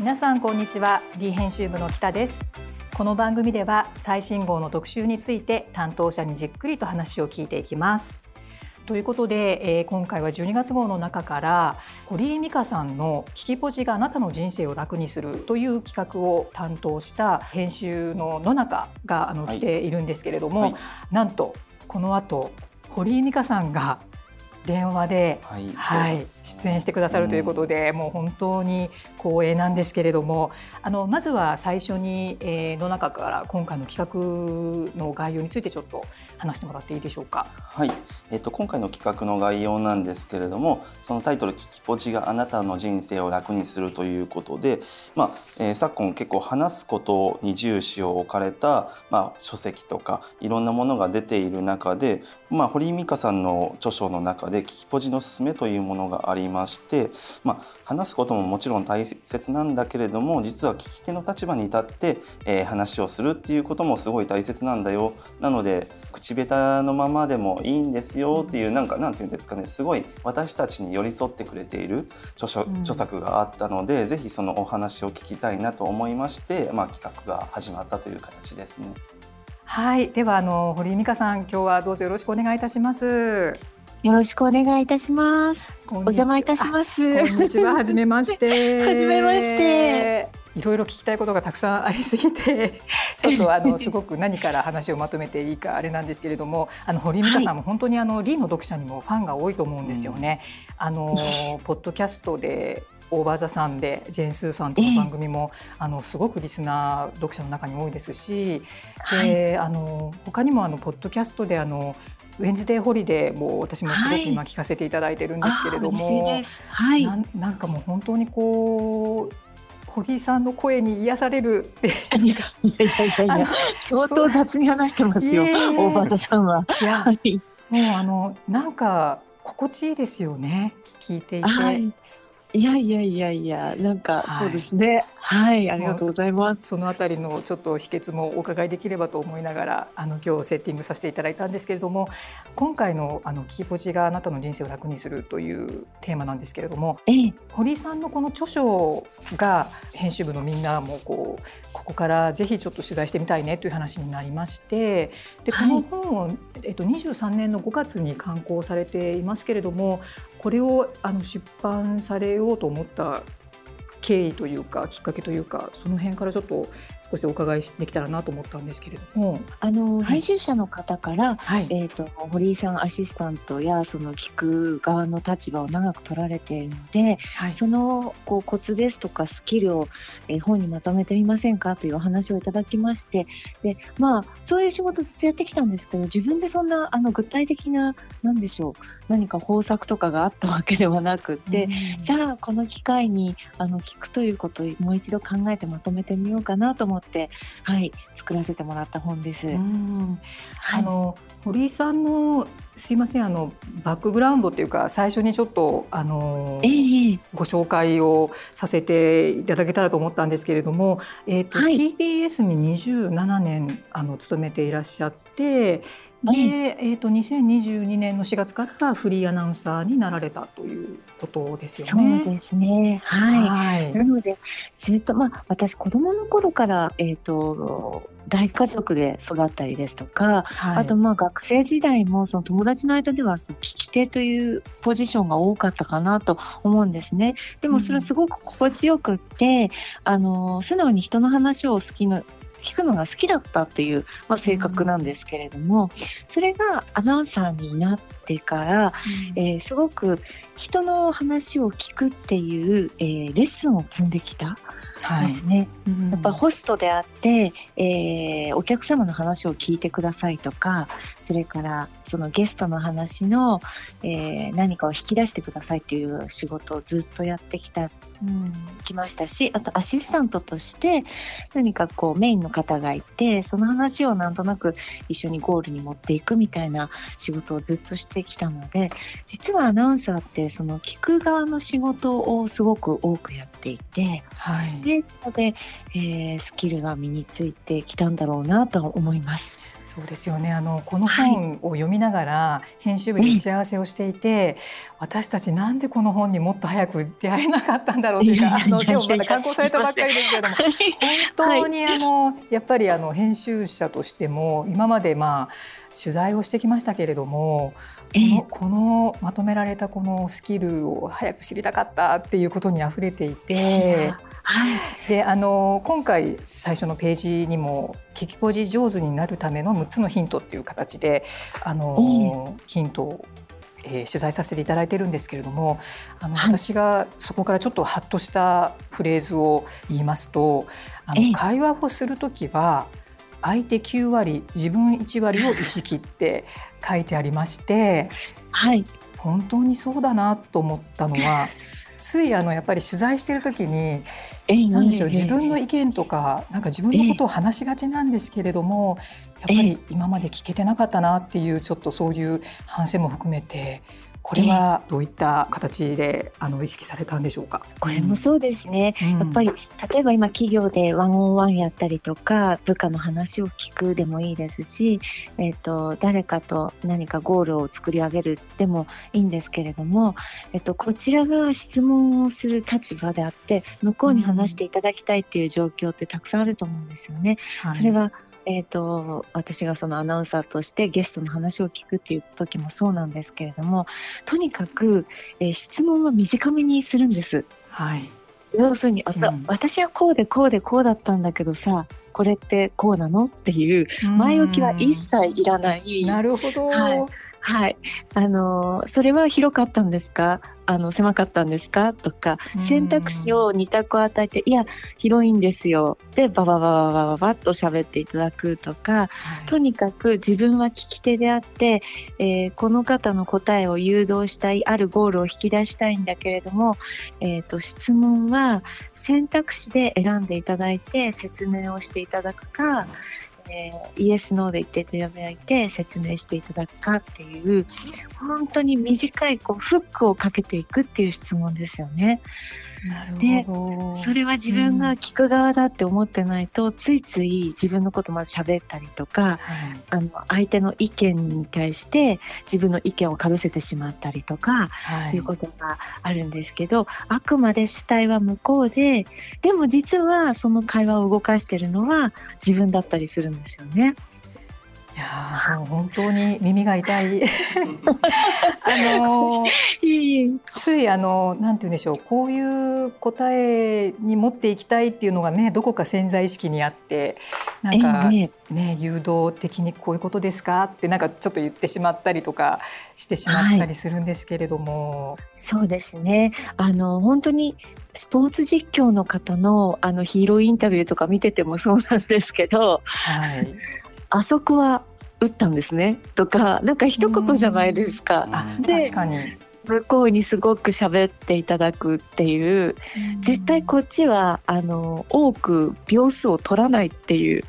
皆さんこんにちは。D 編集部の北です。この番組では最新号の特集について担当者にじっくりと話を聞いていきます。ということで、えー、今回は12月号の中から堀井美香さんの「聞きポジがあなたの人生を楽にする」という企画を担当した編集の野中があの、来ているんですけれども、はいはい、なんとこの後堀井美香さんが電話で、はい、はい、出演してくださるということで、うん、もう本当に光栄なんですけれどもあのまずは最初に、えー、の中から今回の企画の概要についてちょっと話してもらっていいでしょうか？はい、えっ、ー、と今回の企画の概要なんですけれどもそのタイトル「聞きポチがあなたの人生を楽にする」ということで、まあえー、昨今結構話すことに重視を置かれた、まあ、書籍とかいろんなものが出ている中で、まあ、堀井美香さんの著書の中で「聞きポジのすすめ」というものがありまして、まあ、話すことももちろん大切なんだけれども実は聞き手の立場に立って、えー、話をするっていうこともすごい大切なんだよ。なので口下手のままでもいいんですよ。っていうなんかなんていうんですかね。すごい私たちに寄り添ってくれている著書、著作があったので、是非そのお話を聞きたいなと思いまして、まあ、企画が始まったという形ですね。はい、ではあの堀井美香さん今日はどうぞよろしくお願いいたします。よろしくお願いいたします。お邪魔いたします。こんにちは、はじめまして。はじめまして。いろいろ聞きたいことがたくさんありすぎて ちょっとあのすごく何から話をまとめていいかあれなんですけれどもあの堀井美香さんも本当にあのリーの読者にもファンが多いと思うんですよね。あのポッドキャストでオーバーザさんでジェーン・スーさんとの番組も、えー、あのすごくリスナー読者の中に多いですし、はい、であの他にもあのポッドキャストであのウェンズデーホリデーも私もすごく今聞かせていただいてるんですけれども、はいはい、ななんかもう本当にこう堀井さんの声に癒されるって。いやいやいやいや相当雑に話してますよ、大場田さんは。いや、もうあのなんか心地いいですよね。聞いていて。はいいやいやいやいや、なんかそうですね。はい、ありがとうございます。そのあたりのちょっと秘訣もお伺いできればと思いながら、あの今日セッティングさせていただいたんですけれども、今回のあのキーポチがあなたの人生を楽にするというテーマなんですけれども、ええ、堀井さんのこの著書が編集部のみんなもこうここからぜひちょっと取材してみたいねという話になりまして、でこの本を、えっと23年の5月に刊行されていますけれども、これをあの出版されようと思った経緯というかきっかけというかその辺からちょっと少しお伺いできたらなと思ったんですけれども。あの、はい、編集者の方から、はい、えーと、堀井さんアシスタントやその聞く側の立場を長く取られているので、はい、そのこうコツですとかスキルを、えー、本にまとめてみませんかというお話をいただきましてでまあそういう仕事ずっとやってきたんですけど自分でそんなあの具体的な何でしょう何か方策とかがあったわけではなくて、じゃあこの機会にあの聞くということをもう一度考えてまとめてみようかなと思って、はい、作らせてもらった本です。あの堀井さんのすいませんあのバックグラウンドっていうか最初にちょっとあの、えー、ご紹介をさせていただけたらと思ったんですけれども、えーとはい、TBS に27年あの勤めていらっしゃってで、えー、と2022年の4月からフリーアナウンサーになられたということですよね。そうですね。はい。はい、なのでずっとまあ私子供の頃からえっ、ー、と大家族で育ったりですとか、はい、あとまあ学生時代もその友達の間ではその聞き手というポジションが多かったかなと思うんですね。でもそれはすごく心地よくって、うん、あの素直に人の話を好きな聞くのが好きだったっていう、まあ、性格なんですけれども、それがアナウンサーになってから、うん、えー、すごく人の話を聞くっていう、えー、レッスンを積んできた。ですね、はいやっぱホストであって、えー、お客様の話を聞いてくださいとかそれからそのゲストの話の、えー、何かを引き出してくださいっていう仕事をずっとやってきたうん、きましたしあとアシスタントとして何かこうメインの方がいてその話をなんとなく一緒にゴールに持っていくみたいな仕事をずっとしてきたので実はアナウンサーってその聞く側の仕事をすごく多くやっていて、はい、でそこで、えー、スキルが身についてきたんだろうなと思います。そうですよね。あのこの本を読みながら編集部で打ち合わせをしていて、私たちなんでこの本にもっと早く出会えなかったんだろうというかあのでもまだ刊行されたばっかりですけれども。本当にあの、やっぱりあの編集者としても今までまあ取材をしてきましたけれどもこのこのまとめられたこのスキルを早く知りたかったっていうことにあふれていて。はい、であの今回最初のページにも「聞きポジ上手になるための6つのヒント」っていう形であの、ヒントをえー、取材させていただいてるんですけれどもあの、はい、私がそこからちょっとハッとしたフレーズを言いますとあの会話をする時は相手9割自分1割を意識って書いてありまして、はい、本当にそうだなと思ったのは ついあのやっぱり取材してる時に何でしょう自分の意見とかなんか自分のことを話しがちなんですけれどもやっぱり今まで聞けてなかったなっていうちょっとそういう反省も含めてこれはどういった形であの意識されたんでしょうか？これもそうですね。うん、やっぱり例えば今企業でワンオンワンやったりとか部下の話を聞くでもいいですし、えっ、ー、と誰かと何かゴールを作り上げるでもいいんですけれども、えっ、ー、とこちらが質問をする立場であって向こうに話していただきたいっていう状況ってたくさんあると思うんですよね。はい、それはえーと、私がそのアナウンサーとしてゲストの話を聞くっていう時もそうなんですけれどもとにかく、えー、質問は短めにするんです。はい、要するに、うん、私はこうでこうでこうだったんだけどさこれってこうなの？っていう前置きは一切いらない。なるほど、はいはい。あの、それは広かったんですか？あの、狭かったんですか？とか、選択肢を2択与えて、いや、広いんですよ。で、バババババババッと喋っていただくとか、はい、とにかく自分は聞き手であって、えー、この方の答えを誘導したい、あるゴールを引き出したいんだけれども、えっ、ー、と、質問は選択肢で選んでいただいて説明をしていただくか、えー、イエス・ノーで言っていただいて説明していただくかっていう本当に短いこうフックをかけていくっていう質問ですよね。でそれは自分が聞く側だって思ってないと、うん、ついつい自分のことまで喋ったりとか、はい、あの相手の意見に対して自分の意見をかぶせてしまったりとか、はい、いうことがあるんですけどあくまで主体は向こうででも実はその会話を動かしてるのは自分だったりするんですよね。いやもう本当に耳が痛い。あのついあのなんて言うんでしょう。こういう答えに持っていきたいっていうのがねどこか潜在意識にあってなんかね、ね、誘導的にこういうことですか？ってなんかちょっと言ってしまったりとかしてしまったりするんですけれども、はい、そうですね。あの本当にスポーツ実況の方のあのヒーローインタビューとか見ててもそうなんですけど、はい、あそこは打ったんですね。とかなんか一言じゃないですか。で確かに。向こうにすごく喋っていただくっていう、絶対こっちはあの多く秒数を取らないっていう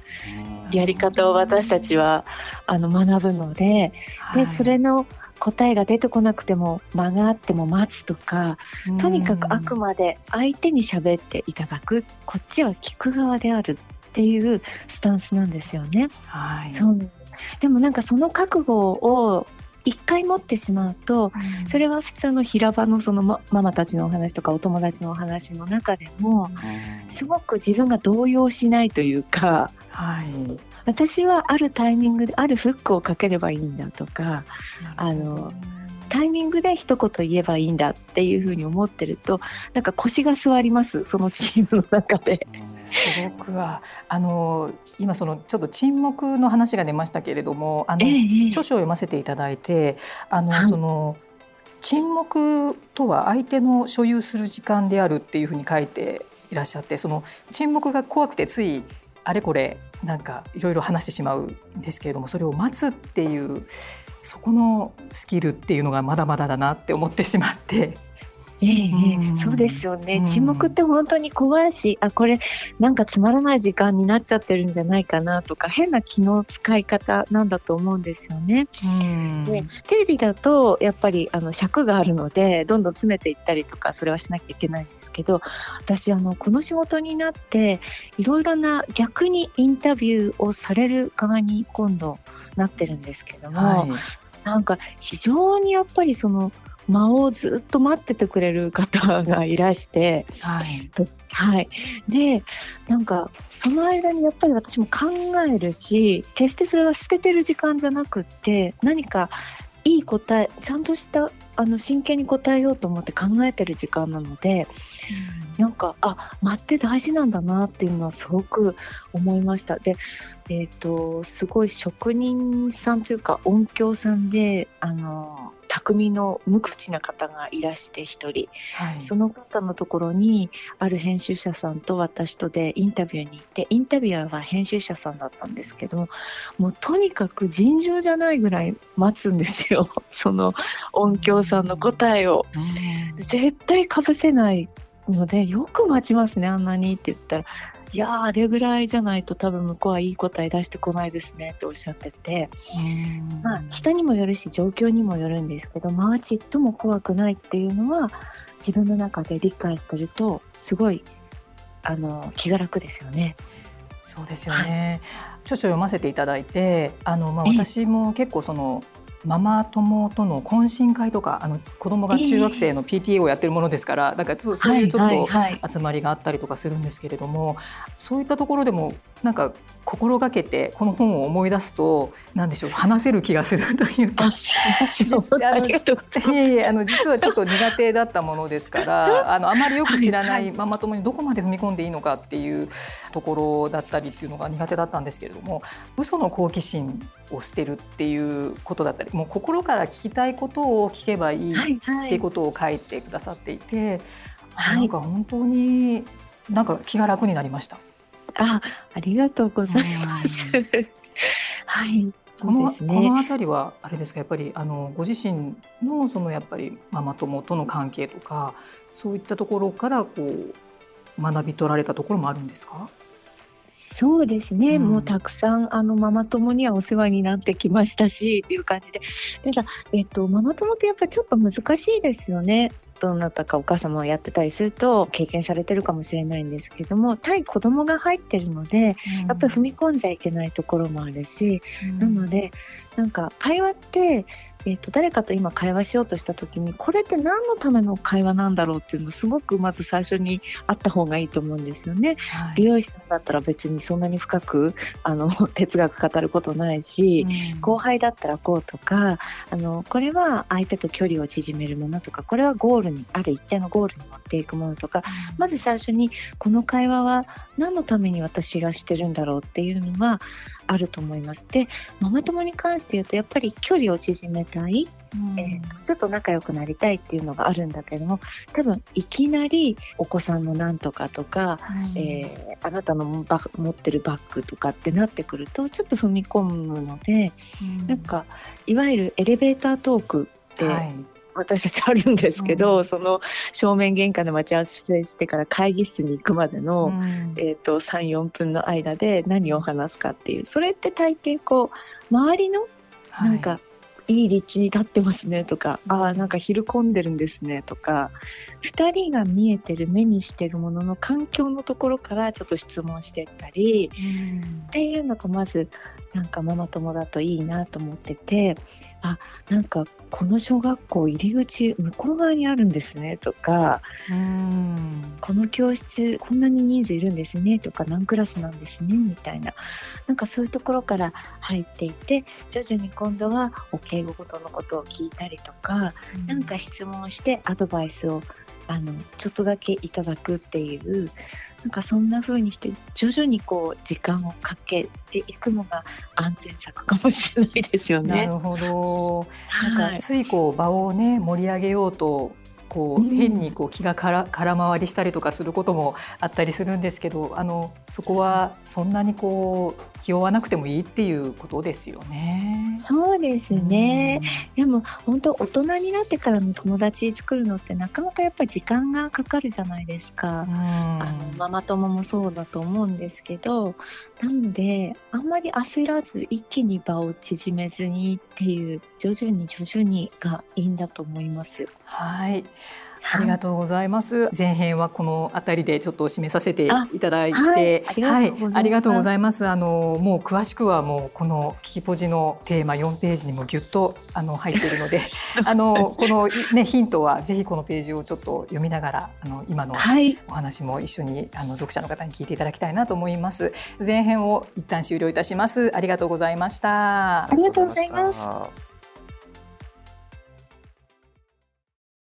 やり方を私たちはあの学ぶので、でそれの答えが出てこなくても間があっても待つとかとにかくあくまで相手に喋っていただく。こっちは聞く側であるっていうスタンスなんですよね。はい、そう。でもなんかその覚悟を一回持ってしまうと、うん、それは普通の平場のそのママたちのお話とかお友達のお話の中でも、うん、すごく自分が動揺しないというか、はい、私はあるタイミングであるフックをかければいいんだとかあのタイミングで一言言えばいいんだっていうふうに思ってるとなんか腰が座りますそのチームの中で。すごくはあの今そのちょっと沈黙の話が出ましたけれどもあの、えー、著書を読ませていただいてあの、はい、その沈黙とは相手の所有する時間であるっていうふうに書いていらっしゃってその沈黙が怖くてついあれこれなんかいろいろ話してしまうんですけれどもそれを待つっていうそこのスキルっていうのがまだまだだなって思ってしまって。ええ、そうですよね。沈黙って本当に怖いし、あ、これなんかつまらない時間になっちゃってるんじゃないかなとか、変な気の使い方なんだと思うんですよね。で、テレビだとやっぱりあの尺があるので、どんどん詰めていったりとか、それはしなきゃいけないんですけど、私あのこの仕事になっていろいろな逆にインタビューをされる側に今度なってるんですけども、はい、なんか非常にやっぱりその間をずっと待っててくれる方がいらして、はい、はい、でなんかその間にやっぱり私も考えるし決してそれは捨ててる時間じゃなくって何かいい答えちゃんとしたあの真剣に答えようと思って考えてる時間なので、うん、なんかあ間って大事なんだなっていうのはすごく思いました。でえっ、ー、とすごい職人さんというか音響さんであの匠の無口な方がいらして一人、はい、その方のところにある編集者さんと私とでインタビューに行ってインタビュアーは編集者さんだったんですけどもうとにかく尋常じゃないぐらい待つんですよ。その音響さんの答えを。絶対かぶせないのでよく待ちますねあんなにって言ったらいやあれぐらいじゃないと多分向こうはいい答え出してこないですねっておっしゃってて、まあ、人にもよるし状況にもよるんですけどまあちっとも怖くないっていうのは自分の中で理解してるとすごいあの気が楽ですよね。そうですよね、はい、著書読ませていただいてあの、まあ、私も結構そのママ友との懇親会とかあの子供が中学生の PTA をやってるものですから、えー、なんかそういうちょっと集まりがあったりとかするんですけれども、そういったところでもなんか心がけてこの本を思い出すと何でしょう話せる気がするというか。いえいえあの実はちょっと苦手だったものですから あのあまりよく知らないママ友にどこまで踏み込んでいいのかっていうところだったりっていうのが苦手だったんですけれども嘘の好奇心を捨てるっていうことだったりもう心から聞きたいことを聞けばいいっていうことを書いてくださっていて、はいはい、なんか本当になんか気が楽になりました。あ、ありがとうございます。はい。この、ね、この辺りはあれですかやっぱりあのご自身のそのやっぱりママ友との関係とかそういったところからこう学び取られたところもあるんですか？そうですね、うん、もうたくさんあのママ友にはお世話になってきましたしっていう感じでただ、えっと、ママ友ってやっぱりちょっと難しいですよね。どなたかお母様をやってたりすると経験されてるかもしれないんですけども対子供が入ってるので、うん、やっぱり踏み込んじゃいけないところもあるし、うん、なのでなんか会話ってえーと、誰かと今会話しようとした時にこれって何のための会話なんだろうっていうのすごくまず最初にあった方がいいと思うんですよね。はい、美容師さんだったら別にそんなに深くあの 哲学語ることないし、うん、後輩だったらこうとかあのこれは相手と距離を縮めるものとかこれはゴールにある一定のゴールに持っていくものとか、うん、まず最初にこの会話は何のために私がしてるんだろうっていうのはあると思います。でママ友に関して言うとやっぱり距離を縮めたい、うん、えー、ちょっと仲良くなりたいっていうのがあるんだけども多分いきなりお子さんのなんとかとか、うん、えー、あなたの持ってるバッグとかってなってくるとちょっと踏み込むので、うん、なんかいわゆるエレベータートークって、はい。私たちあるんですけど、うん、その正面玄関で待ち合わせしてから会議室に行くまでの、うん、えーと、34分の間で何を話すかっていうそれって大抵こう周りのなんか、はいいい立地に立ってますねとか、ああ、なんか昼込んでるんですねとか、2人が見えてる、目にしてるものの環境のところからちょっと質問してったり、っていうのがまず、なんかママ友だといいなと思ってて、あ、なんかこの小学校入り口向こう側にあるんですねとか、この教室こんなに人数いるんですねとか、何クラスなんですねみたいな、なんかそういうところから入っていて、徐々に今度はお敬語ごとのことを聞いたりとか、うん、なんか質問してアドバイスをあのちょっとだけいただくっていうなんかそんな風にして徐々にこう時間をかけていくのが安全策かもしれないですよね。なるほど。なんかついこう場をね盛り上げようとこう、変にこう気がから空回りしたりとかすることもあったりするんですけどあのそこはそんなにこう気負わなくてもいいっていうことですよね。そうですね、でも本当大人になってからの友達作るのってなかなかやっぱり時間がかかるじゃないですか。あのママ友もそうだと思うんですけどなのであんまり焦らず一気に場を縮めずにっていう徐々に徐々にがいいんだと思います。はいありがとうございます。前編はこのあたりでちょっと締めさせていただいて、はい、ありがとうございます。あのもう詳しくはもうこのキキポジのテーマ4ページにもぎゅっとあの入っているので、あのこのねヒントはぜひこのページをちょっと読みながらあの今のお話も一緒にあの読者の方に聞いていただきたいなと思います。前編を一旦終了いたします。ありがとうございました。ありがとうございます。